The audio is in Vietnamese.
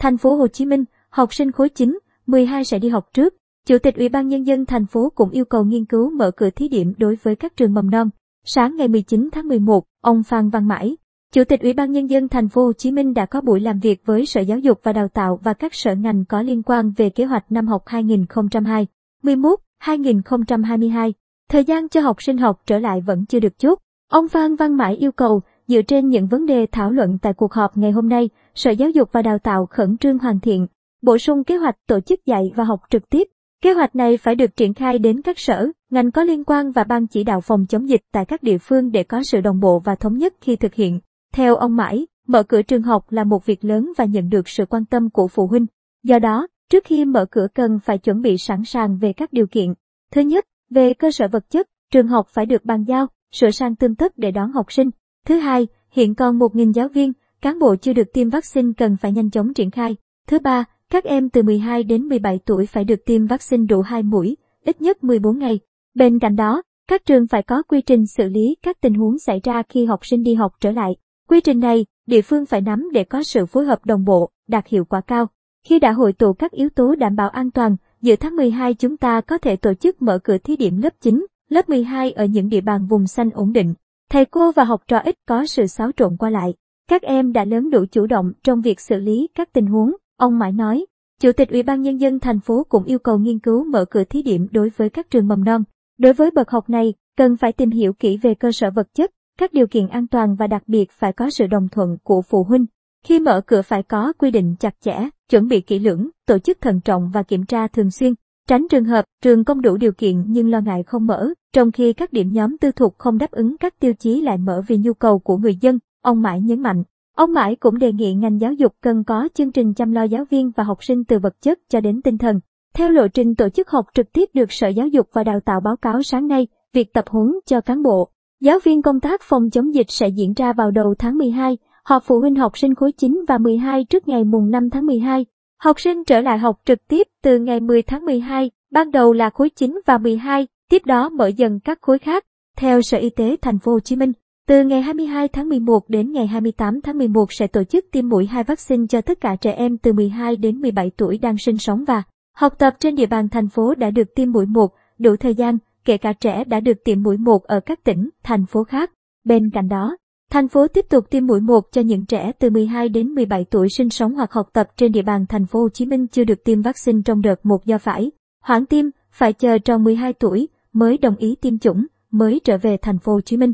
Thành phố Hồ Chí Minh, học sinh khối 9, 12 sẽ đi học trước. Chủ tịch Ủy ban Nhân dân thành phố cũng yêu cầu nghiên cứu mở cửa thí điểm đối với các trường mầm non. Sáng ngày 19 tháng 11, ông Phan Văn Mãi, Chủ tịch Ủy ban Nhân dân thành phố Hồ Chí Minh đã có buổi làm việc với Sở Giáo dục và Đào tạo và các sở ngành có liên quan về kế hoạch năm học 2021-2022. Thời gian cho học sinh học trở lại vẫn chưa được chốt. Ông Phan Văn Mãi yêu cầu, dựa trên những vấn đề thảo luận tại cuộc họp ngày hôm nay, Sở Giáo dục và Đào tạo khẩn trương hoàn thiện, bổ sung kế hoạch tổ chức dạy và học trực tiếp. Kế hoạch này phải được triển khai đến các sở, ngành có liên quan và ban chỉ đạo phòng chống dịch tại các địa phương để có sự đồng bộ và thống nhất khi thực hiện. Theo ông Mãi, mở cửa trường học là một việc lớn và nhận được sự quan tâm của phụ huynh. Do đó, trước khi mở cửa cần phải chuẩn bị sẵn sàng về các điều kiện. Thứ nhất, về cơ sở vật chất, trường học phải được bàn giao, sửa sang tươm tất để đón học sinh. Thứ hai, hiện còn 1.000 giáo viên, cán bộ chưa được tiêm vaccine cần phải nhanh chóng triển khai. Thứ ba, các em từ 12 đến 17 tuổi phải được tiêm vaccine đủ 2 mũi, ít nhất 14 ngày. Bên cạnh đó, các trường phải có quy trình xử lý các tình huống xảy ra khi học sinh đi học trở lại. Quy trình này, địa phương phải nắm để có sự phối hợp đồng bộ, đạt hiệu quả cao. Khi đã hội tụ các yếu tố đảm bảo an toàn, giữa tháng 12 chúng ta có thể tổ chức mở cửa thí điểm lớp 9, lớp 12 ở những địa bàn vùng xanh ổn định. Thầy cô và học trò ít có sự xáo trộn qua lại. Các em đã lớn đủ chủ động trong việc xử lý các tình huống, ông Mãi nói. Chủ tịch Ủy ban Nhân dân thành phố cũng yêu cầu nghiên cứu mở cửa thí điểm đối với các trường mầm non. Đối với bậc học này, cần phải tìm hiểu kỹ về cơ sở vật chất, các điều kiện an toàn và đặc biệt phải có sự đồng thuận của phụ huynh. Khi mở cửa phải có quy định chặt chẽ, chuẩn bị kỹ lưỡng, tổ chức thận trọng và kiểm tra thường xuyên. Tránh trường hợp trường công đủ điều kiện nhưng lo ngại không mở, trong khi các điểm nhóm tư thục không đáp ứng các tiêu chí lại mở vì nhu cầu của người dân, ông Mãi nhấn mạnh. Ông Mãi cũng đề nghị ngành giáo dục cần có chương trình chăm lo giáo viên và học sinh từ vật chất cho đến tinh thần. Theo lộ trình tổ chức học trực tiếp được Sở Giáo dục và Đào tạo báo cáo sáng nay, việc tập huấn cho cán bộ, giáo viên công tác phòng chống dịch sẽ diễn ra vào đầu tháng 12, họp phụ huynh học sinh khối 9 và 12 trước ngày mùng 5 tháng 12. Học sinh trở lại học trực tiếp từ ngày 10 tháng 12, ban đầu là khối 9 và 12, tiếp đó mở dần các khối khác. Theo Sở Y tế Thành phố Hồ Chí Minh, từ ngày 22 tháng 11 đến ngày 28 tháng 11 sẽ tổ chức tiêm mũi 2 vaccine cho tất cả trẻ em từ 12 đến 17 tuổi đang sinh sống và học tập trên địa bàn thành phố đã được tiêm mũi 1, đủ thời gian, kể cả trẻ đã được tiêm mũi 1 ở các tỉnh, thành phố khác. Bên cạnh đó, thành phố tiếp tục tiêm mũi 1 cho những trẻ từ 12 đến 17 tuổi sinh sống hoặc học tập trên địa bàn thành phố Hồ Chí Minh chưa được tiêm vaccine trong đợt 1 do phải hoãn tiêm, phải chờ tròn 12 tuổi mới đồng ý tiêm chủng, mới trở về thành phố Hồ Chí Minh.